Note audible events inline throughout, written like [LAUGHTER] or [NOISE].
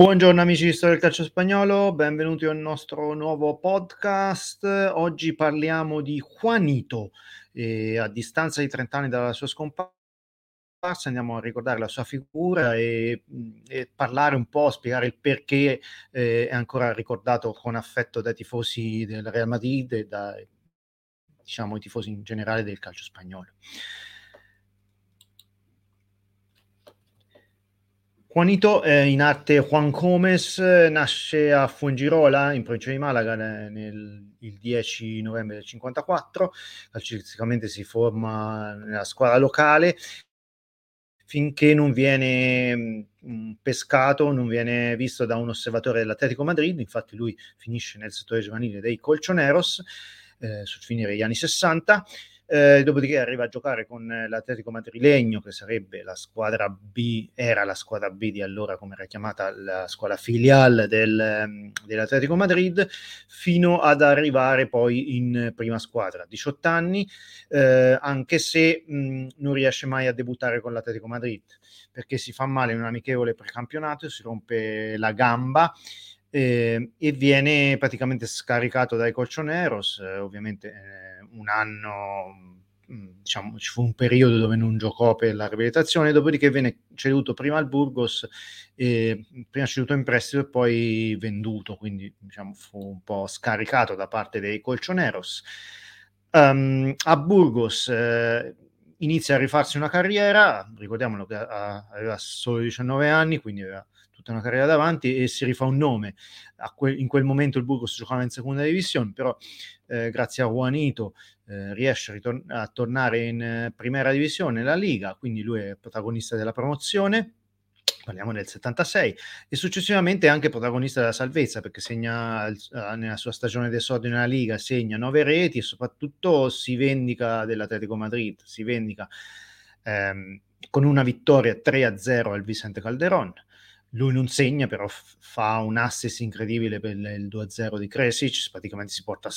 Buongiorno amici di Storia del Calcio Spagnolo, benvenuti al nostro nuovo podcast. Oggi parliamo di Juanito. E a distanza di 30 anni dalla sua scomparsa andiamo a ricordare la sua figura e, e parlare un po', spiegare il perché eh, è ancora ricordato con affetto dai tifosi del Real Madrid e dai diciamo, tifosi in generale del calcio spagnolo. Juanito, eh, in arte Juan Gómez, nasce a Fuengirola, in provincia di Malaga, nel, il 10 novembre del 54. Calcisticamente si forma nella squadra locale finché non viene mh, pescato, non viene visto da un osservatore dell'Atletico Madrid. Infatti lui finisce nel settore giovanile dei Colchoneros eh, sul finire degli anni 60 eh, dopodiché arriva a giocare con eh, l'Atletico Madrilegno, che sarebbe la squadra B, era la squadra B di allora, come era chiamata la squadra filiale del, mm, dell'Atletico Madrid, fino ad arrivare poi in prima squadra. 18 anni, eh, anche se mh, non riesce mai a debuttare con l'Atletico Madrid, perché si fa male in un amichevole precampionato, si rompe la gamba eh, e viene praticamente scaricato dai Colchoneros, eh, ovviamente eh, un anno mm, diciamo, ci fu un periodo dove non giocò per la riabilitazione, dopodiché venne ceduto prima al Burgos, eh, prima ceduto in prestito e poi venduto, quindi diciamo, fu un po' scaricato da parte dei Colchoneros. Um, a Burgos eh, inizia a rifarsi una carriera, ricordiamolo che aveva solo 19 anni, quindi aveva tutta una carriera davanti e si rifà un nome. Que- in quel momento il Burgos giocava in seconda divisione, però eh, grazie a Juanito eh, riesce a, ritor- a, tornare in eh, primera divisione, la Liga, quindi lui è protagonista della promozione parliamo del 76, e successivamente anche protagonista della salvezza perché segna eh, nella sua stagione d'esordio nella Liga, segna nove reti e soprattutto si vendica dell'Atletico Madrid, si vendica ehm, con una vittoria 3-0 al Vicente Calderon, lui non segna, però f- fa un assist incredibile per il 2-0 di Kresic, praticamente si porta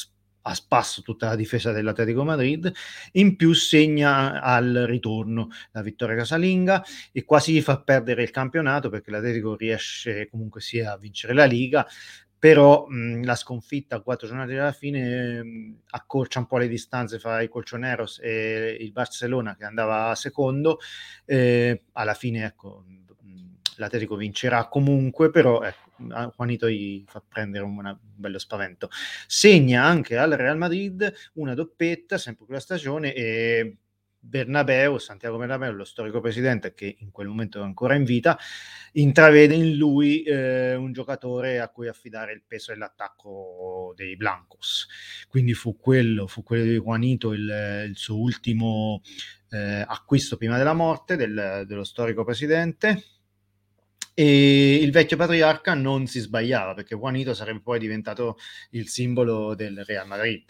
a, spasso tutta la difesa dell'Atletico Madrid, in più segna al ritorno la vittoria casalinga e quasi gli fa perdere il campionato perché l'Atletico riesce comunque sia a vincere la Liga, però mh, la sconfitta a quattro giornate dalla fine mh, accorcia un po' le distanze fra i Colchoneros e il Barcellona che andava secondo, eh, alla fine ecco l'Atletico vincerà comunque, però ecco, Juanito gli fa prendere un, un, bello spavento. Segna anche al Real Madrid una doppetta, sempre quella stagione, e Bernabeu, Santiago Bernabeu, lo storico presidente che in quel momento è ancora in vita, intravede in lui eh, un giocatore a cui affidare il peso dell'attacco dei Blancos. Quindi fu quello, fu quello di Juanito il, il suo ultimo eh, acquisto prima della morte del, dello storico presidente e il vecchio patriarca non si sbagliava perché Juanito sarebbe poi diventato il simbolo del Real Madrid.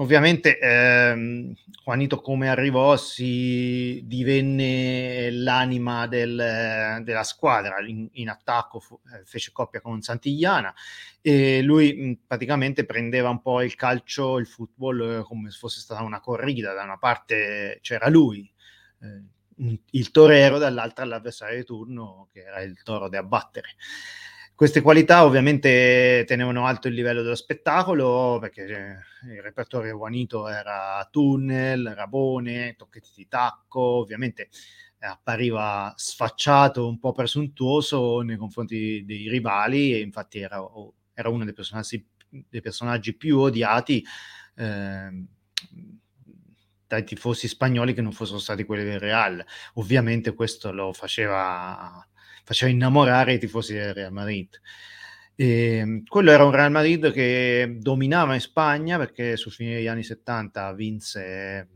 Ovviamente ehm, Juanito come arrivò si divenne l'anima del, della squadra, in, in attacco fu, eh, fece coppia con Santigliana e lui mh, praticamente prendeva un po' il calcio, il football eh, come se fosse stata una corrida, da una parte c'era lui, eh, il torero, dall'altra l'avversario di turno che era il toro da abbattere. Queste qualità ovviamente tenevano alto il livello dello spettacolo perché eh, il repertorio Juanito era tunnel, rabone, tocchetti di tacco, ovviamente appariva sfacciato, un po' presuntuoso nei confronti dei rivali e infatti era, era uno dei personaggi, dei personaggi più odiati. Eh, dai tifosi spagnoli che non fossero stati quelli del Real. Ovviamente questo lo faceva, faceva innamorare i tifosi del Real Madrid. E ehm, quello era un Real Madrid che dominava in Spagna perché sul fine degli anni 70 vinse,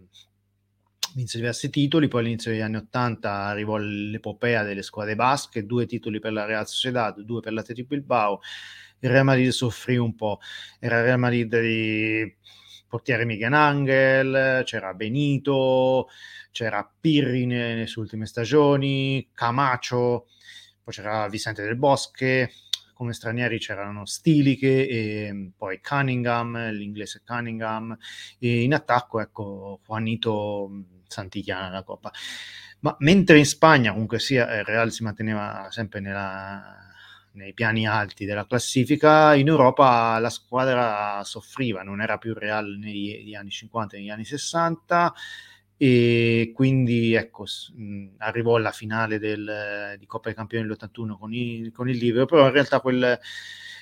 vinse diversi titoli, poi all'inizio degli anni 80 arrivò l'epopea delle squadre basche, due titoli per la Real Sociedad, due per l'Atletico Bilbao. Il Real Madrid soffrì un po', era il Real Madrid di portiere Miguel Angel, c'era Benito, c'era Pirri nelle sue ultime stagioni, Camacho, poi c'era Vicente del Bosque, come stranieri c'erano Stiliche e poi Cunningham, l'inglese Cunningham, e in attacco ecco Juanito Santigliana la Coppa. Ma mentre in Spagna comunque sia il Real si manteneva sempre nella, nei piani alti della classifica, in Europa la squadra soffriva, non era più Real negli anni 50 e negli anni 60 e quindi ecco, arrivò alla finale del, di Coppa dei Campioni dell'81 con, i, con il Liverpool, però in realtà quel,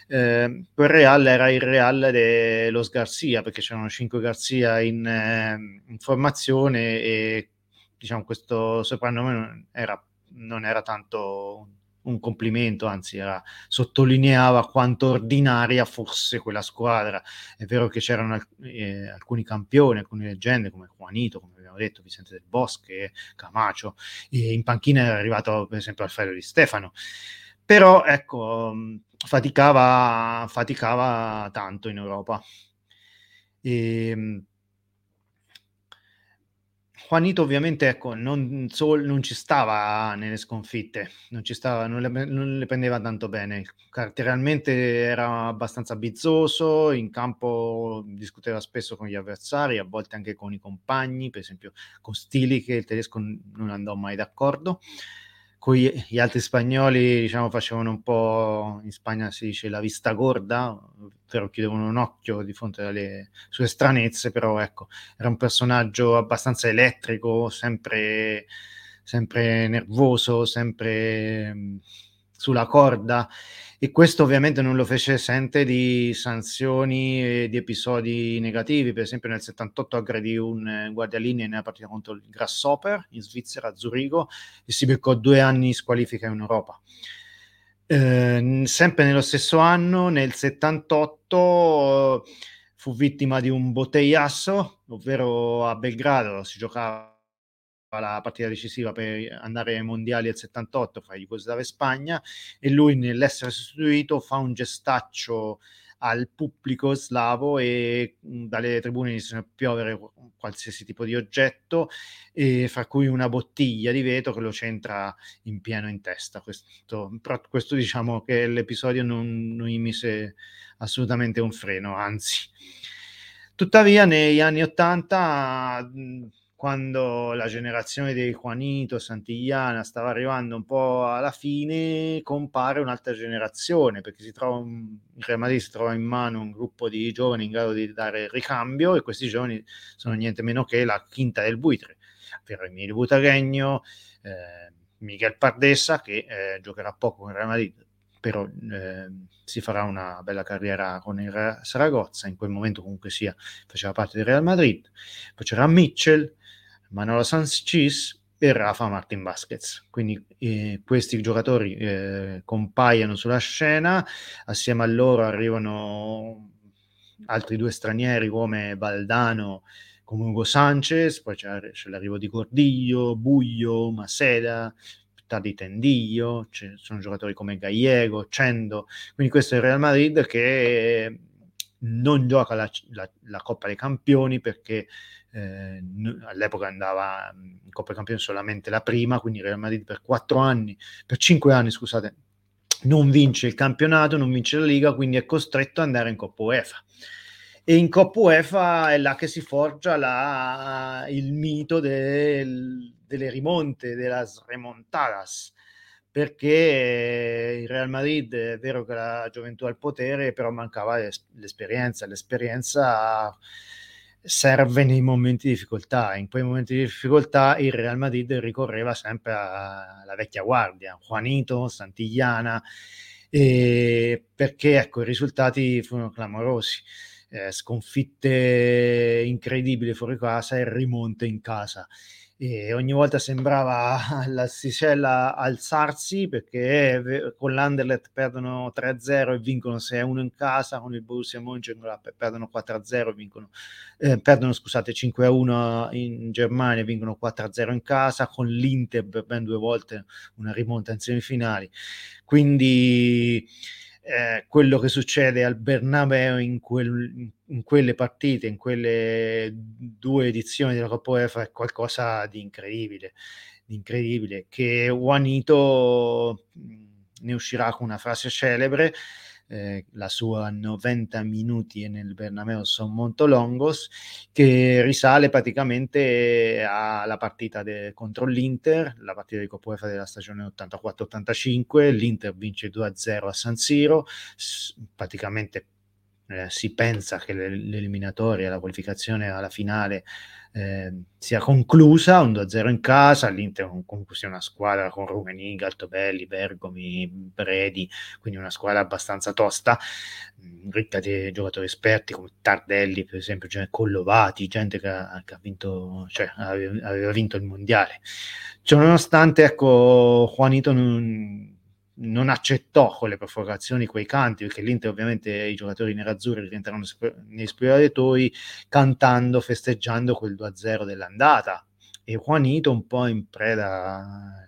eh, quel Real era il Real dello Garcia, perché c'erano cinque Garcia in, eh, in formazione e diciamo questo soprannome era, non era tanto un complimento, anzi era, sottolineava quanto ordinaria fosse quella squadra. È vero che c'erano eh, alcuni campioni, alcune leggende come Juanito, come abbiamo detto, Vicente del Bosque, Camacho, e in panchina era arrivato per esempio Alfredo Di Stefano. Però ecco, faticava, faticava tanto in Europa. E, ehm, Juanito ovviamente ecco, non, sol, non, ci stava nelle sconfitte, non, stava, non, le, non le prendeva tanto bene, caratterialmente era abbastanza bizzoso, in campo discuteva spesso con gli avversari, a volte anche con i compagni, per esempio con Stili che il tedesco non andò mai d'accordo con gli altri spagnoli diciamo, facevano un po', in Spagna si dice la vista gorda, ovvero chiudevano un occhio di fronte alle sue stranezze, però ecco, era un personaggio abbastanza elettrico, sempre, sempre nervoso, sempre sulla corda e questo ovviamente non lo fece esente di sanzioni e di episodi negativi, per esempio nel 78 aggredì un eh, guardialinea nella partita contro il Grasshopper in Svizzera, a Zurigo, e si beccò due anni di squalifica in Europa. Eh, sempre nello stesso anno, nel 78, fu vittima di un botteiasso, ovvero a Belgrado si giocava la partita decisiva per andare ai mondiali del 78 fra Jugoslavia e Spagna e lui nell'essere sostituito fa un gestaccio al pubblico slavo e dalle tribune iniziano a piovere qualsiasi tipo di oggetto, e fra cui una bottiglia di vetro che lo centra in pieno in testa. Questo, però questo diciamo che l'episodio non, non gli mise assolutamente un freno, anzi. Tuttavia negli anni 80 quando la generazione dei Juanito, Santigliana stava arrivando un po' alla fine, compare un'altra generazione, perché si trova un, il Real Madrid si trova in mano un gruppo di giovani in grado di dare ricambio e questi giovani sono niente meno che la quinta del buitre, ovvero Emilio Butaregno, eh, Miguel Pardessa, che eh, giocherà poco con il Real Madrid, però eh, si farà una bella carriera con il Saragozza, in quel momento comunque sia faceva parte del Real Madrid, poi c'era Mitchell, Manolo Sanchez e Rafa Martin Vasquez. Quindi eh, questi giocatori eh, compaiono sulla scena, assieme a loro arrivano altri due stranieri come Baldano, come Ugo Sanchez, poi c'è, c'è l'arrivo di Cordiglio, Buglio, Maceda, di Tendiglio, ci sono giocatori come Gallego, Cendo, quindi questo è il Real Madrid che non gioca la, la, la Coppa dei Campioni perché eh, all'epoca andava in Coppa dei Campioni solamente la prima, quindi Real Madrid per quattro anni, per cinque anni, scusate, non vince il campionato, non vince la Liga, quindi è costretto ad andare in Coppa UEFA. E in Coppa UEFA è là che si forgia la, il mito del, delle rimonte, delle remontadas, perché il Real Madrid è vero che la gioventù ha il potere, però mancava l'esperienza. L'esperienza serve nei momenti di difficoltà. In quei momenti di difficoltà il Real Madrid ricorreva sempre alla vecchia guardia, Juanito, Santigliana, perché ecco, i risultati furono clamorosi. Eh, sconfitte incredibili fuori casa e rimonte in casa e ogni volta sembrava [LAUGHS] la Sicella alzarsi perché con l'Anderlet perdono 3-0 e vincono 6-1 in casa, con il Borussia Mönchengladbach perdono 4-0 e vincono eh, perdono scusate 5-1 in Germania e vincono 4-0 in casa, con l'Inter per ben due volte una rimonta in semifinali. Quindi eh, quello che succede al Bernabeu in, quel, in, quelle partite, in quelle due edizioni della Coppa UEFA è qualcosa di incredibile, di incredibile che Juanito ne uscirà con una frase celebre eh, la sua 90 minuti nel Bernabeu son molto longos, che risale praticamente alla partita de- contro l'Inter, la partita di Coppa UEFA della stagione 84-85, l'Inter vince 2-0 a San Siro, s- praticamente eh, si pensa che l'eliminatoria, la qualificazione alla finale eh, sia conclusa, un 2-0 in casa, l'Inter comunque sia una squadra con Rumeni, Galtobelli, Bergomi, Bredi, quindi una squadra abbastanza tosta, mm, ricca di giocatori esperti come Tardelli, per esempio, cioè Collovati, gente che ha, che ha vinto, cioè aveva, aveva, vinto il mondiale. Cioè, nonostante, ecco, Juanito non non accettò con le provocazioni quei canti, perché l'Inter ovviamente i giocatori nerazzurri rientrano nei spogliatoi cantando, festeggiando quel 2-0 dell'andata. E Juanito un po' in preda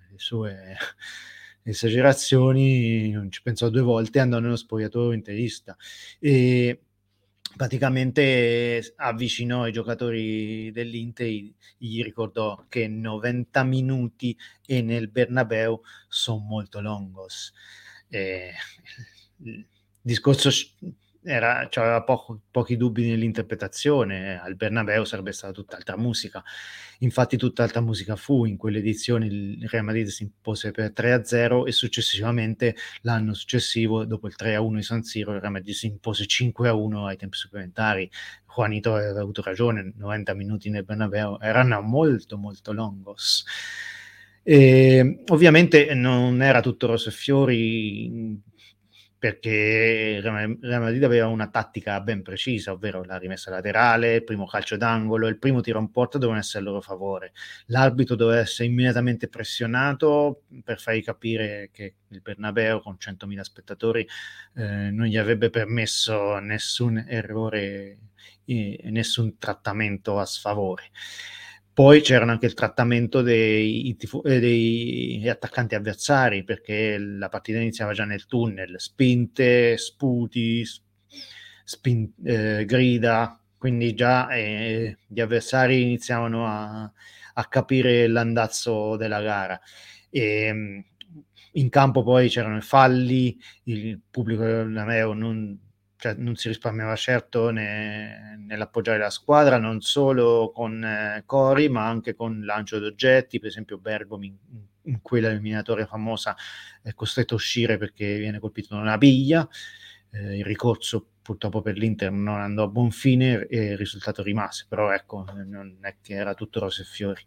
alle sue [LAUGHS] esagerazioni, non ci pensò due volte, andò nello spogliatoio interista. E praticamente avvicinò i giocatori dell'Inter, gli ricordò che 90 minuti e nel Bernabeu sono molto longos. Eh, discorso era, cioè, aveva poco, pochi dubbi nell'interpretazione, al Bernabeu sarebbe stata tutt'altra musica. Infatti tutt'altra musica fu, in quell'edizione il Real Madrid si impose per 3-0 e successivamente l'anno successivo, dopo il 3-1 di San Siro, il Real Madrid si impose 5-1 ai tempi supplementari. Juanito aveva avuto ragione, 90 minuti nel Bernabeu erano molto molto longos. E, ovviamente non era tutto rosso e fiori perché Real Madrid aveva una tattica ben precisa, ovvero la rimessa laterale, il primo calcio d'angolo, il primo tiro in porta dovevano essere a loro favore. L'arbitro doveva essere immediatamente pressionato per fargli capire che il Bernabeu con 100.000 spettatori eh, non gli avrebbe permesso nessun errore e nessun trattamento a sfavore. Poi c'era anche il trattamento dei, eh, dei, attaccanti avversari, perché la partita iniziava già nel tunnel, spinte, sputi, spin, eh, grida, quindi già eh, gli avversari iniziavano a, a, capire l'andazzo della gara. E, mm, in campo poi c'erano i falli, il pubblico dell'Ameo non cioè, non si risparmiava certo ne, nell'appoggiare la squadra, non solo con eh, cori, ma anche con lancio di oggetti, per esempio Bergomi in, in quella eliminatoria famosa è costretto a uscire perché viene colpito da una biglia, eh, il ricorso purtroppo per l'Inter non andò a buon fine e il risultato rimase, però ecco, non è che era tutto rose e fiori.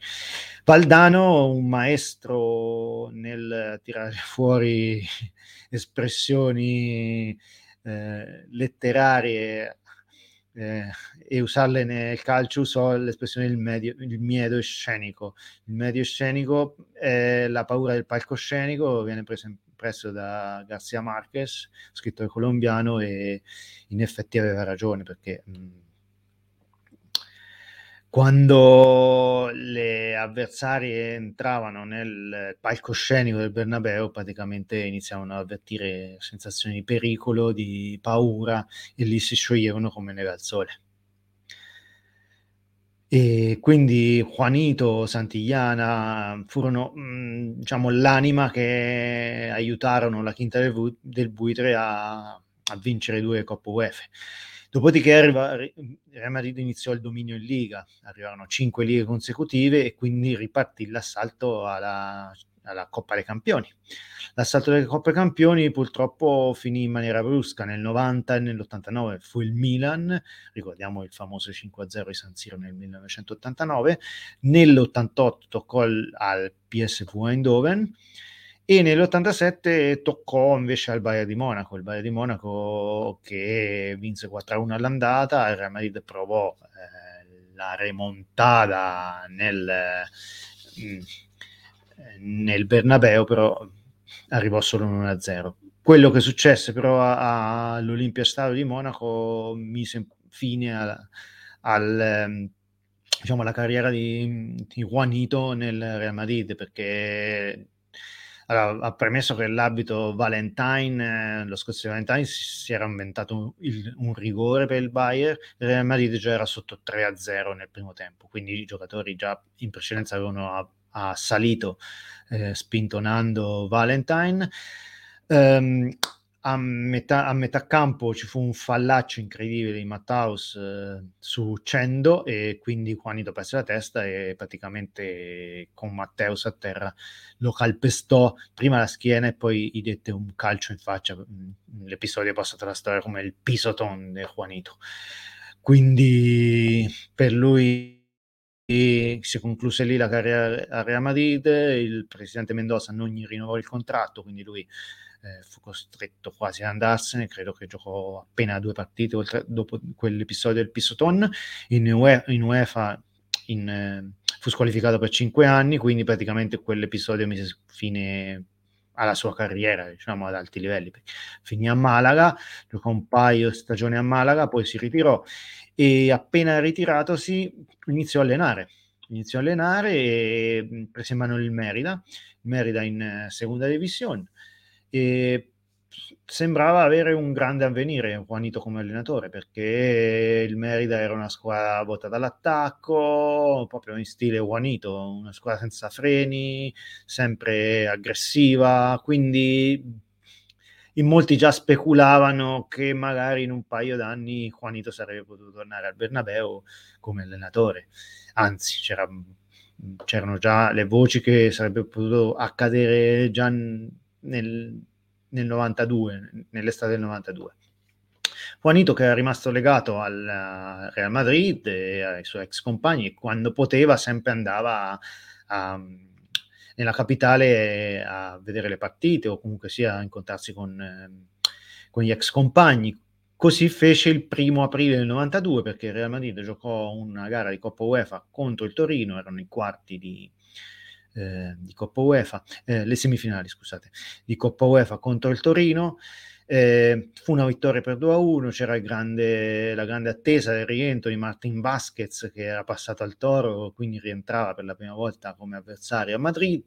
Valdano, un maestro nel tirare fuori [LAUGHS] espressioni eh, letterarie eh, e usarle nel calcio usò l'espressione il, medio, il miedo scenico. Il medio scenico è la paura del palcoscenico, viene preso, preso da Garcia Marquez, scrittore colombiano, e in effetti aveva ragione perché mh, quando le avversarie entravano nel palcoscenico del Bernabeu, praticamente iniziavano ad avvertire sensazioni di pericolo, di paura e lì si scioglievano come neve al sole. E quindi Juanito, Santillana furono mh, diciamo l'anima che aiutarono la quinta del, del buitre a, a vincere due Coppe UEFA. Dopodiché arriva, Real Madrid iniziò il dominio in Liga, arrivarono cinque lighe consecutive e quindi ripartì l'assalto alla, alla Coppa dei Campioni. L'assalto delle Coppe Campioni purtroppo finì in maniera brusca. Nel 90 e nell'89 fu il Milan, ricordiamo il famoso 5-0 di San Siro nel 1989, nell'88 toccò al PSV Eindhoven e nell'87 toccò invece al Bayern di Monaco, il Bayern di Monaco che vinse 4-1 all'andata, il Real Madrid provò eh, la remontata nel, mm, nel Bernabeu, però arrivò solo 1-0. Quello che successe però all'Olimpia Stadio di Monaco mise fine al, al diciamo, alla carriera di, di Juanito nel Real Madrid perché allora, ha premesso che l'abito Valentine, eh, lo scorso Valentine, si, era inventato un, un, rigore per il Bayern, il Real Madrid già era sotto 3-0 nel primo tempo, quindi i giocatori già in precedenza avevano assalito eh, spintonando Valentine. Um, a metà, a metà, campo ci fu un fallaccio incredibile di Mattaus eh, su Cendo e quindi Juanito perse la testa e praticamente con Matteus a terra lo calpestò prima la schiena e poi gli dette un calcio in faccia. Mm, l'episodio è passato alla storia come il pisoton di Juanito. Quindi per lui si concluse lì la carriera a Real Madrid, il presidente Mendoza non gli rinnovò il contratto, quindi lui eh, fu costretto quasi ad andarsene, credo che giocò appena due partite oltre, dopo quell'episodio del Pisoton, in, UE, in UEFA in, eh, fu squalificato per cinque anni, quindi praticamente quell'episodio mise fine alla sua carriera, diciamo ad alti livelli. Finì a Malaga, giocò un paio di stagioni a Malaga, poi si ritirò e appena ritiratosi iniziò a allenare. Iniziò a allenare e prese in mano il Merida, Merida in eh, seconda divisione e sembrava avere un grande avvenire Juanito come allenatore perché il Merida era una squadra votata all'attacco, proprio in stile Juanito, una squadra senza freni, sempre aggressiva, quindi in molti già speculavano che magari in un paio d'anni Juanito sarebbe potuto tornare al Bernabeu come allenatore, anzi c'era, c'erano già le voci che sarebbe potuto accadere già nel, nel 92, nell'estate del 92. Juanito che era rimasto legato al Real Madrid e ai suoi ex compagni quando poteva sempre andava a, a, nella capitale a vedere le partite o comunque sia a incontrarsi con, eh, con gli ex compagni. Così fece il primo aprile del 92 perché il Real Madrid giocò una gara di Coppa UEFA contro il Torino, erano i quarti di, eh, di Coppa UEFA, eh, le semifinali, scusate, di Coppa UEFA contro il Torino. Eh, fu una vittoria per 2 a 1, c'era grande, la grande attesa del rientro di Martin Vasquez che era passato al Toro, quindi rientrava per la prima volta come avversario a Madrid.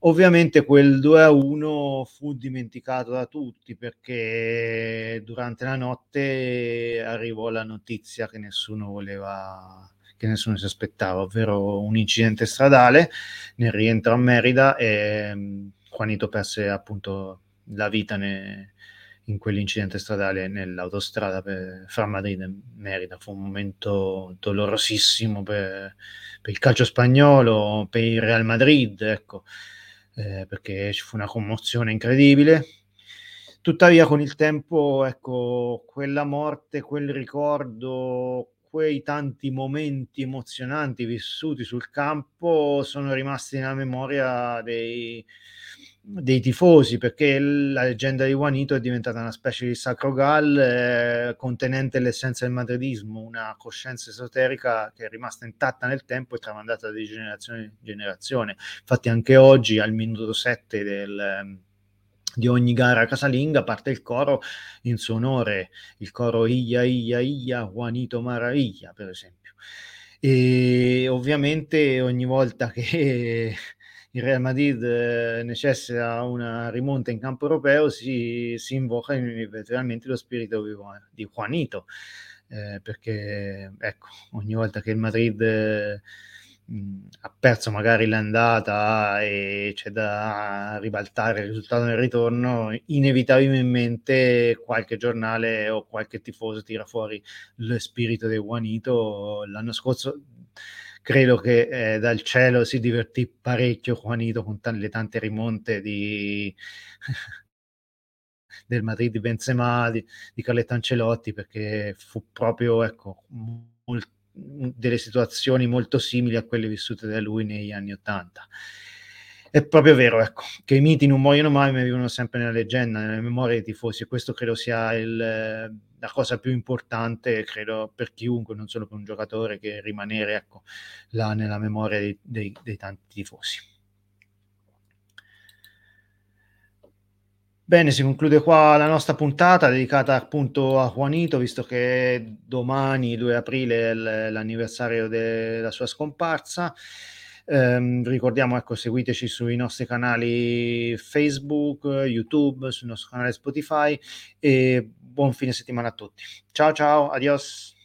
Ovviamente quel 2 a 1 fu dimenticato da tutti perché durante la notte arrivò la notizia che nessuno voleva che nessuno si aspettava, ovvero un incidente stradale nel rientro a Merida e um, Juanito perse appunto la vita ne, in quell'incidente stradale nell'autostrada per, fra Madrid e Merida. Fu un momento dolorosissimo per, per il calcio spagnolo, per il Real Madrid, ecco, eh, perché ci fu una commozione incredibile. Tuttavia, con il tempo, ecco, quella morte, quel ricordo, quei tanti momenti emozionanti vissuti sul campo sono rimasti nella memoria dei, dei tifosi perché la leggenda di Juanito è diventata una specie di sacro gal eh, contenente l'essenza del madridismo, una coscienza esoterica che è rimasta intatta nel tempo e tramandata di generazione in generazione. Infatti anche oggi al minuto 7 del di ogni gara casalinga parte il coro in suo onore, il coro Ia Ia Ia Juanito Maraviglia, per esempio. E ovviamente ogni volta che il Real Madrid eh, necessita una rimonta in campo europeo si, si invoca inevitabilmente lo spirito di Juanito, eh, perché ecco, ogni volta che il Madrid... Eh, ha perso magari l'andata e c'è da ribaltare il risultato nel ritorno, inevitabilmente qualche giornale o qualche tifoso tira fuori lo spirito del Juanito. L'anno scorso credo che eh, dal cielo si divertì parecchio Juanito con t- le tante rimonte di... [LAUGHS] del Madrid di Benzema, di, di Carletto Ancelotti, perché fu proprio ecco, molto delle situazioni molto simili a quelle vissute da lui negli anni Ottanta. È proprio vero, ecco, che i miti non muoiono mai, ma vivono sempre nella leggenda, nelle memorie dei tifosi, e questo credo sia il, la cosa più importante, credo, per chiunque, non solo per un giocatore, che rimanere, ecco, là nella memoria dei, dei, dei tanti tifosi. Bene, si conclude qua la nostra puntata dedicata appunto a Juanito, visto che domani, 2 aprile, è l'anniversario della sua scomparsa. Eh, ricordiamo, ecco, seguiteci sui nostri canali Facebook, YouTube, sul nostro canale Spotify e buon fine settimana a tutti. Ciao ciao, adios.